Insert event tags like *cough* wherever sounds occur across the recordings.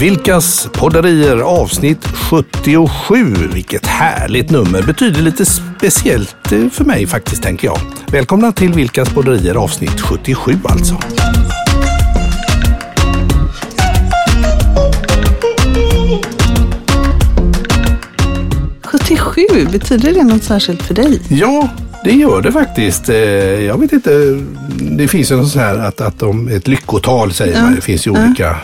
Vilkas podderier avsnitt 77. Vilket härligt nummer. Betyder lite speciellt för mig faktiskt, tänker jag. Välkomna till Vilkas podderier avsnitt 77 alltså. betyder det något särskilt för dig? Ja, det gör det faktiskt. Eh, jag vet inte, det finns ju något sånt här att, att de, ett lyckotal säger ja. man. Det finns ju olika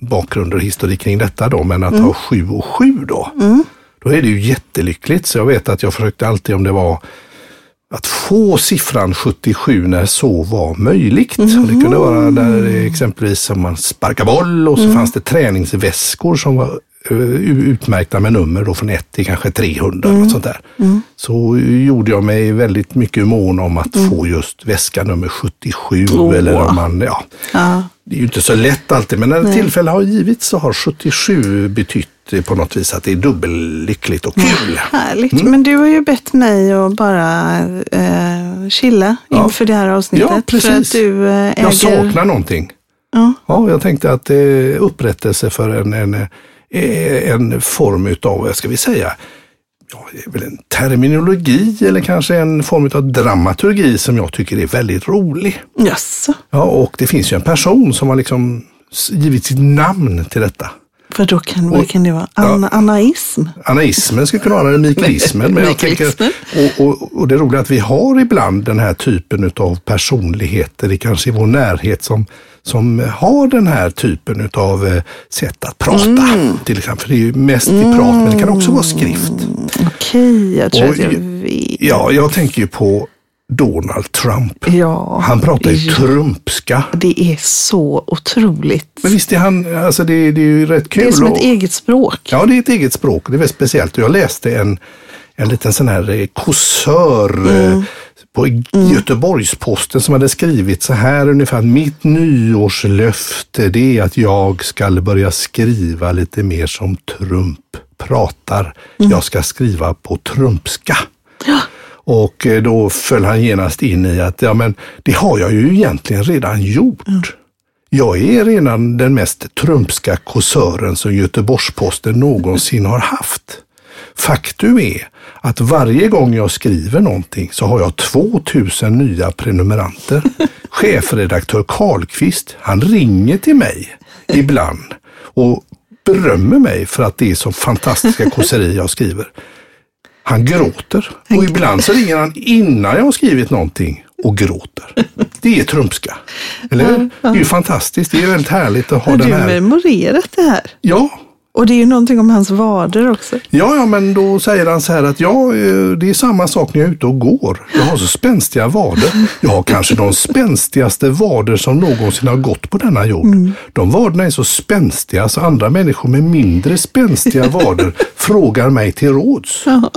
bakgrunder och historik kring detta då. Men att mm. ha sju och sju då, mm. då är det ju jättelyckligt. Så jag vet att jag försökte alltid om det var att få siffran 77 när så var möjligt. Mm. Och det kunde vara där exempelvis som man sparkar boll och så mm. fanns det träningsväskor som var Eh, utmärkta med nummer då från 1 till kanske 300. Mm. Något sånt där. Mm. Så gjorde jag mig väldigt mycket mån om att mm. få just väska nummer 77. Oh. Eller om man, ja. ja. Det är ju inte så lätt alltid, men när Nej. tillfälle har givits så har 77 betytt på något vis att det är dubbellyckligt och kul. Ja, härligt, mm. men du har ju bett mig att bara eh, chilla ja. inför det här avsnittet. Ja, precis. För att du, eh, äger... Jag saknar någonting. Ja. ja, jag tänkte att det är upprättelse för en, en en form utav, vad ska vi säga, ja, det är väl en terminologi eller kanske en form av dramaturgi som jag tycker är väldigt rolig. Yes. Ja, och det finns ju en person som har liksom givit sitt namn till detta. För då kan, och, vad kan det vara? Anna, ja, anaism? Anaismen skulle kunna vara Mikaelismen. men jag tänker, och, och, och det roliga är att vi har ibland den här typen av personligheter i kanske i vår närhet som som har den här typen av eh, sätt att prata. Mm. Till exempel, det är ju mest i prat, men det kan också vara skrift. Okej, okay, jag tror och, att jag vet. Ja, jag tänker ju på Donald Trump. Ja, han pratar ju ja. trumpska. Det är så otroligt. Men visst är han, alltså det, det är ju rätt kul. Det är som ett eget språk. Ja, det är ett eget språk. Det är väldigt speciellt. Jag läste en, en liten sån här eh, kåsör mm på mm. Göteborgs-Posten som hade skrivit så här ungefär. Mitt nyårslöfte det är att jag ska börja skriva lite mer som Trump pratar. Mm. Jag ska skriva på trumpska. Och eh, då föll han genast in i att ja, men det har jag ju egentligen redan gjort. Mm. Jag är redan den mest trumpska kåsören som Göteborgs-Posten någonsin har haft. Faktum är att varje gång jag skriver någonting så har jag 2000 nya prenumeranter. *laughs* Chefredaktör Karlqvist, han ringer till mig ibland och berömmer mig för att det är så fantastiska kåserier jag skriver. Han gråter och ibland så ringer han innan jag har skrivit någonting och gråter. Det är trumska. Eller hur? Det är ju fantastiskt. Det är väldigt härligt att ha har den här. Har du memorerat det här? Ja, och det är ju någonting om hans vader också. Ja, ja, men då säger han så här att ja, eh, det är samma sak när jag är ute och går. Jag har så spänstiga vader. Jag har kanske de spänstigaste vader som någonsin har gått på denna jord. Mm. De vaderna är så spänstiga så andra människor med mindre spänstiga vader *laughs* frågar mig till råds. Ja.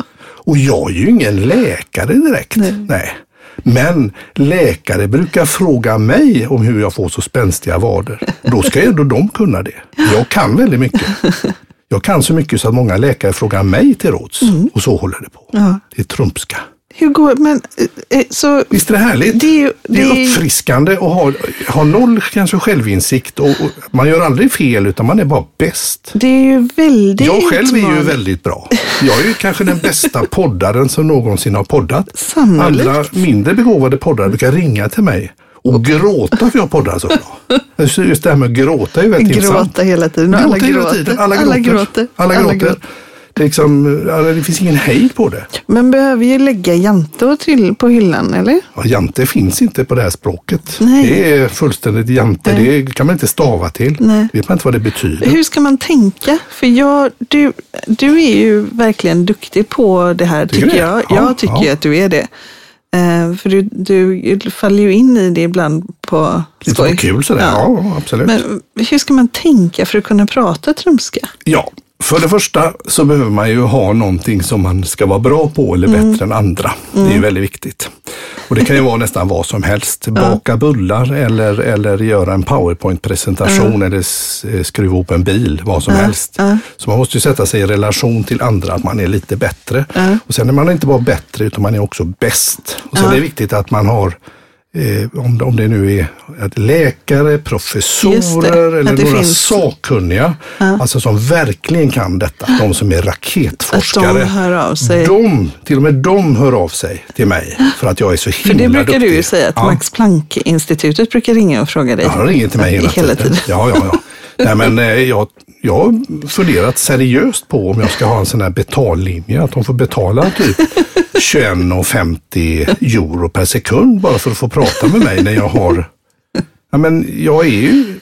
Och jag är ju ingen läkare direkt. Nej. Nej. Men läkare brukar fråga mig om hur jag får så spänstiga vader. Då ska ändå de kunna det. Jag kan väldigt mycket. Jag kan så mycket så att många läkare frågar mig till råds. Mm. Och så håller det på. Ja. Det är trumpska. Hur går, men, eh, så, Visst är det härligt? Det är, det är uppfriskande att ha, ha noll kanske självinsikt och, och, man gör aldrig fel utan man är bara bäst. Det är ju väldigt Jag själv är ju väldigt bra. Jag är ju kanske den bästa *laughs* poddaren som någonsin har poddat. Sannolikt. Andra mindre begåvade poddare brukar ringa till mig och gråta för jag poddar så bra. *laughs* Just det här med att gråta är väldigt gråta intressant. Gråta hela tiden. Alla gråter. Hela tiden. Alla, alla gråter. gråter. Alla gråter. Alla gråter liksom, det finns ingen hejd på det. Men behöver vi lägga jante till på hyllan eller? Ja, jante finns inte på det här språket. Nej. Det är fullständigt jante. Nej. Det kan man inte stava till. Nej. vet man inte vad det betyder. Hur ska man tänka? För jag, du, du är ju verkligen duktig på det här tycker, tycker jag. Ja, jag tycker ja. att du är det. Uh, för du, du faller ju in i det ibland på skoj. Lite kul sådär, ja. ja absolut. Men hur ska man tänka för att kunna prata trumska? Ja, för det första så behöver man ju ha någonting som man ska vara bra på eller mm. bättre än andra. Det är mm. väldigt viktigt. Och det kan ju vara nästan vad som helst. Baka bullar eller, eller göra en powerpoint-presentation mm. eller eh, skruva ihop en bil, vad som helst. Så man måste ju sätta sig i relation till andra, att man är lite bättre. Och sen är man inte bara bättre utan man är också bäst. Och sen är det viktigt att man har om, om det nu är läkare, professorer eller några finns... sakkunniga, ja. alltså som verkligen kan detta, de som är raketforskare. Att de hör av sig. De, till och med de hör av sig till mig för att jag är så himla duktig. För det brukar duktig. du ju säga att ja. Max Planck-institutet brukar ringa och fråga dig. Ja, de ringer till mig hela, hela tiden. tiden. Ja, ja, ja. Nej, men eh, jag, jag har funderat seriöst på om jag ska ha en sån här betallinje, att de får betala typ 21,50 euro per sekund bara för att få prata med mig när jag har... Ja, men jag är ju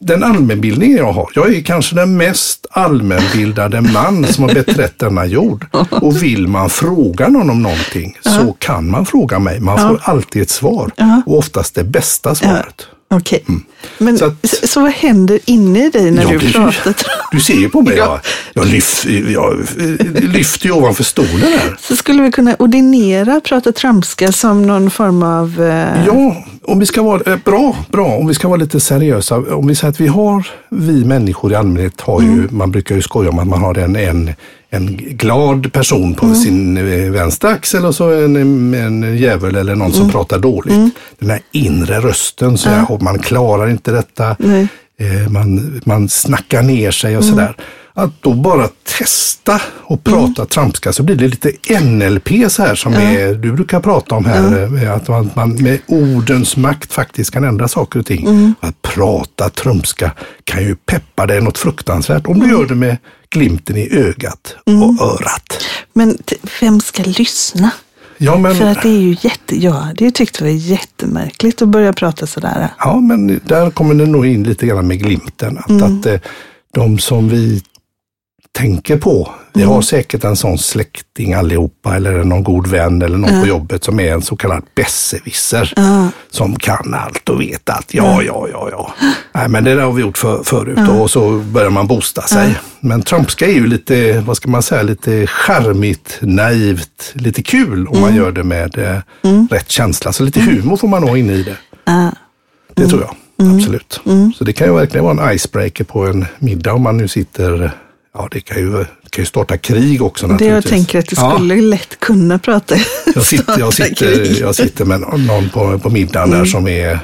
den allmänbildning jag har. Jag är kanske den mest allmänbildade man som har beträtt denna jord. Och vill man fråga någon om någonting så kan man fråga mig. Man får alltid ett svar och oftast det bästa svaret. Okej. Okay. Mm. Men så, att, så, vad händer inne i dig när du pratar? Du ser ju på mig. ja. jag, jag, lyft, jag lyfter ju ovanför stolen här. Så skulle vi kunna ordinera prata tramska som någon form av... Eh... Ja, om vi ska vara, eh, bra, bra, om vi ska vara lite seriösa. Om vi säger att vi har, vi människor i allmänhet har ju, mm. man brukar ju skoja om att man har en, en en glad person på mm. sin eh, vänstra axel och så en, en djävul eller någon mm. som pratar dåligt. Mm. Den här inre rösten, så ja. man klarar inte detta. Eh, man, man snackar ner sig och mm. sådär. Att då bara testa och prata mm. tramska så blir det lite NLP så här som ja. är, du brukar prata om här. Ja. Eh, att man, man, med ordens makt faktiskt kan ändra saker och ting. Mm. Att prata trumska kan ju peppa dig något fruktansvärt om du mm. gör det med glimten i ögat och mm. örat. Men vem ska lyssna? Ja, men, För att det är ju jätte, jag hade ju tyckt det var jättemärkligt att börja prata sådär. Ja, men där kommer det nog in lite grann med glimten. Att, mm. att eh, de som vi tänker på. Vi mm. har säkert en sån släkting allihopa eller någon god vän eller någon mm. på jobbet som är en så kallad besserwisser. Mm. Som kan allt och vet allt. Ja, ja, ja, ja. Nej, men det där har vi gjort för, förut och så börjar man boosta sig. Men trumpska är ju lite, vad ska man säga, lite charmigt, naivt, lite kul om man mm. gör det med eh, mm. rätt känsla. Så lite mm. humor får man ha inne i det. Det tror jag. Absolut. Så det kan ju verkligen vara en icebreaker på en middag om man nu sitter Ja, det kan ju, kan ju starta krig också Det jag tänker att du skulle ja. lätt kunna prata. Jag sitter, jag sitter, jag sitter med någon på, på middagen mm. där som är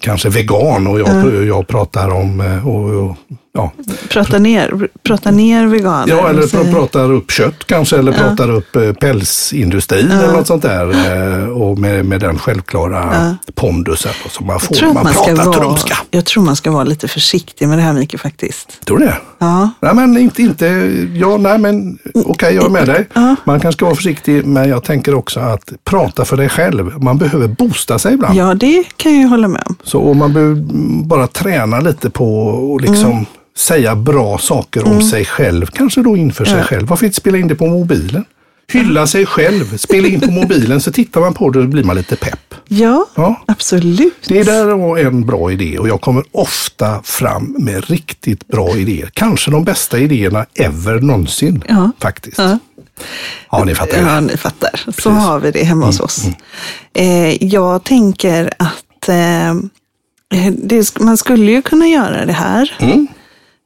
kanske vegan och jag, mm. jag pratar om eh, och, och ja. Prata ner, prata ner veganer. Ja, eller pr pratar upp kött kanske, eller ja. pratar upp eh, pälsindustrin ja. eller något sånt där. Eh, och med, med den självklara ja. pondusen som man får man, man pratar vara, trumska. Jag tror man ska vara lite försiktig med det här Mikael faktiskt. Tror du det? Ja. Nej, men inte, inte, ja, nej, men okej, okay, jag är med dig. Ja. Man kanske ska vara försiktig, men jag tänker också att prata för dig själv. Man behöver boosta sig ibland. Ja, det kan jag hålla med om. Så man behöver bara träna lite på och liksom mm säga bra saker om mm. sig själv, kanske då inför sig själv. Varför inte spela in det på mobilen? Hylla sig själv, spela in på mobilen så tittar man på det och blir man lite pepp. Ja, ja. absolut. Det där var en bra idé och jag kommer ofta fram med riktigt bra idéer. Kanske de bästa idéerna ever någonsin ja. faktiskt. Ja. Ja, ni fattar. Ja, ni fattar. Precis. Så har vi det hemma hos mm, oss. Mm. Eh, jag tänker att eh, det, man skulle ju kunna göra det här. Mm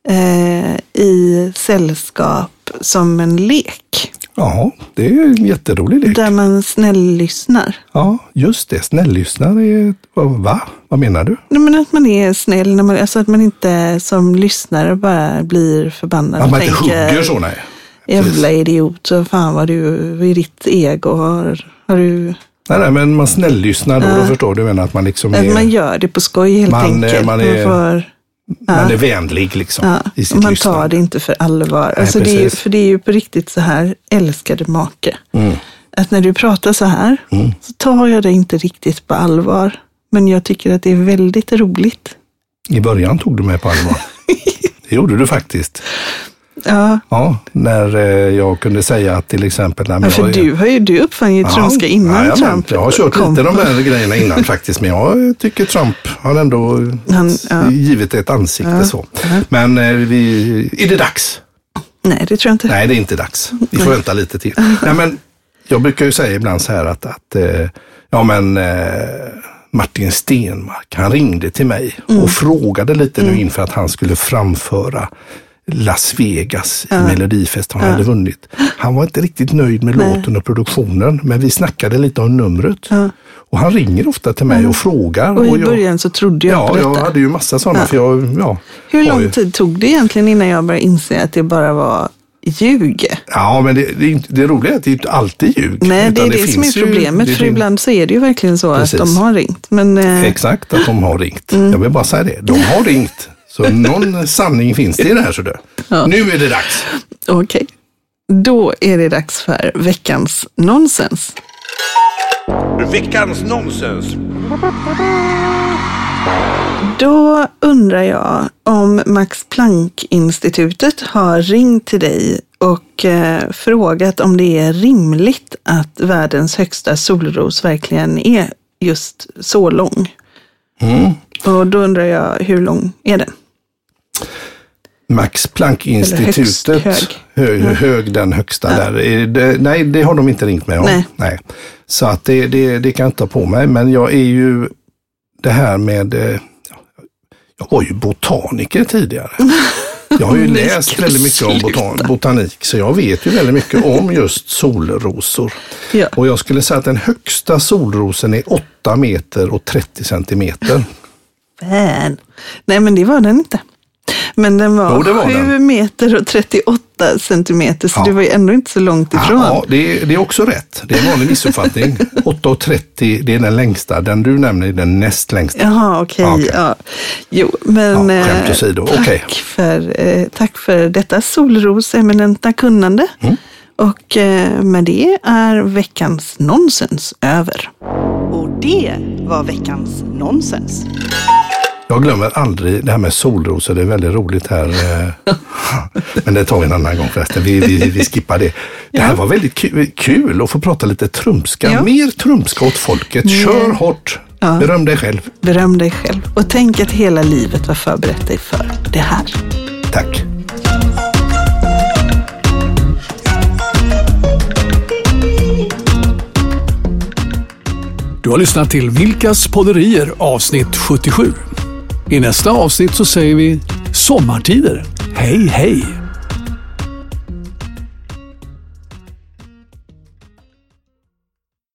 eh, i sällskap som en lek. Ja, det är en jätterolig lek. Där man snälllyssnar. Ja, just det. Snälllyssnar är... Va? Vad menar du? Nej, men att man är snäll, när man, alltså att man inte som lyssnare bara blir förbannad. Att man inte hugger så, nej. Jävla idiot, så fan vad du, i ditt ego har, har du... Nej, nej, men man snälllyssnar då, ja. då förstår du menar att man liksom är... Man gör det på skoj helt man, enkelt. Man är, man får... Man är vänlig liksom ja, i sitt Man lyssnande. tar det inte för allvar. Nej, alltså det är, för det är ju på riktigt så här, älskade make. Mm. Att när du pratar så här mm. så tar jag det inte riktigt på allvar. Men jag tycker att det är väldigt roligt. I början tog du mig på allvar. *laughs* det gjorde du faktiskt. Ja. ja. När eh, jag kunde säga att till exempel... ja, för jag, du, har ju, du uppfann ju Trumska innan ja, Trump Jag har kört kom. lite de här grejerna innan *laughs* faktiskt, men jag tycker Trump har ändå Han, ja. givit ett ansikte så. Men eh, vi, är det dags? Nej, det tror jag inte. Nej, det är inte dags. Vi får vänta lite till. *laughs* Nej, men jag brukar ju säga ibland så här att, att eh, ja men Martin Stenmark, han ringde till mig mm. och frågade lite mm. nu inför att han skulle framföra Las Vegas i Melodifest. Han hade vunnit. Han var inte riktigt nöjd med Nej. låten och produktionen, men vi snackade lite om numret. Ja. Och han ringer ofta till mig och frågar. Och i jag, början så trodde jag Ja, på jag detta. hade ju massa sådana. För jag, ja, Hur lång ju- tid tog det egentligen innan jag började inse att det bara var ljug? Ja, men det, det, är inte, det roliga är att det är inte alltid ljug. Nej, det är det, som är ju- problemet. det för fin- ibland så är det ju verkligen så Precis. att de har ringt. Men eh, Exakt, att de har ringt. Mm. Jag vill bara säga det. De har ringt. Så någon *laughs* sanning finns det i det här. Så det. Nu är det dags. okej, då är det dags för veckans nonsens. Veckans nonsens. Då undrar jag om Max Planck-institutet har ringt till dig och eh, frågat om det är rimligt att världens högsta solros verkligen är just så lång. Mm. Och då undrar jag, hur lång är den? Max Planck-institutet. Högst hög. Hög, den högsta där. Är det, nej, det har de inte ringt mig om. Nej. Så att det, det, det kan jag inte ta på mig. Men jag är ju det här med... eh, Jag var ju botaniker tidigare. *laughs* Jag har ju läst väldigt mycket om botan, botanik, så jag vet ju väldigt mycket om just solrosor. Ja. Och jag skulle säga att den högsta solrosen är 8 meter och 30 centimeter. Fan. Nej, men det var den inte. Men den var, Jo, det var 7 den. meter och 38 centimeter, så Ja. det var ju ändå inte så långt ifrån. Ja, det är, det är också rätt. Det är en vanlig missuppfattning. *laughs* 8,30 det är den längsta. Den du nämner är den näst längsta. Jaha, okej. Ja, okej. Ja. Jo, men Ja, skämt eh, åsido. tack, Okej. för, eh, tack för detta Solros eminenta kunnande. Mm. Och eh, med det är veckans nonsens över. Och det var veckans nonsens. Jag glömmer aldrig det här med solrosor. Det är väldigt roligt här. eh. *laughs* Men det tar vi en annan gång förresten. Vi, vi, vi skippar det. Det här var väldigt kul, kul att få prata lite trumska. Ja. Mer trumska åt folket. Kör hårt. Ja. Beröm dig själv. Beröm dig själv och tänk att hela livet var förberett dig för det här. Tack. Du har lyssnat till Vilkas podderier avsnitt 77. I nästa avsnitt så säger vi sommartider. Hej hej!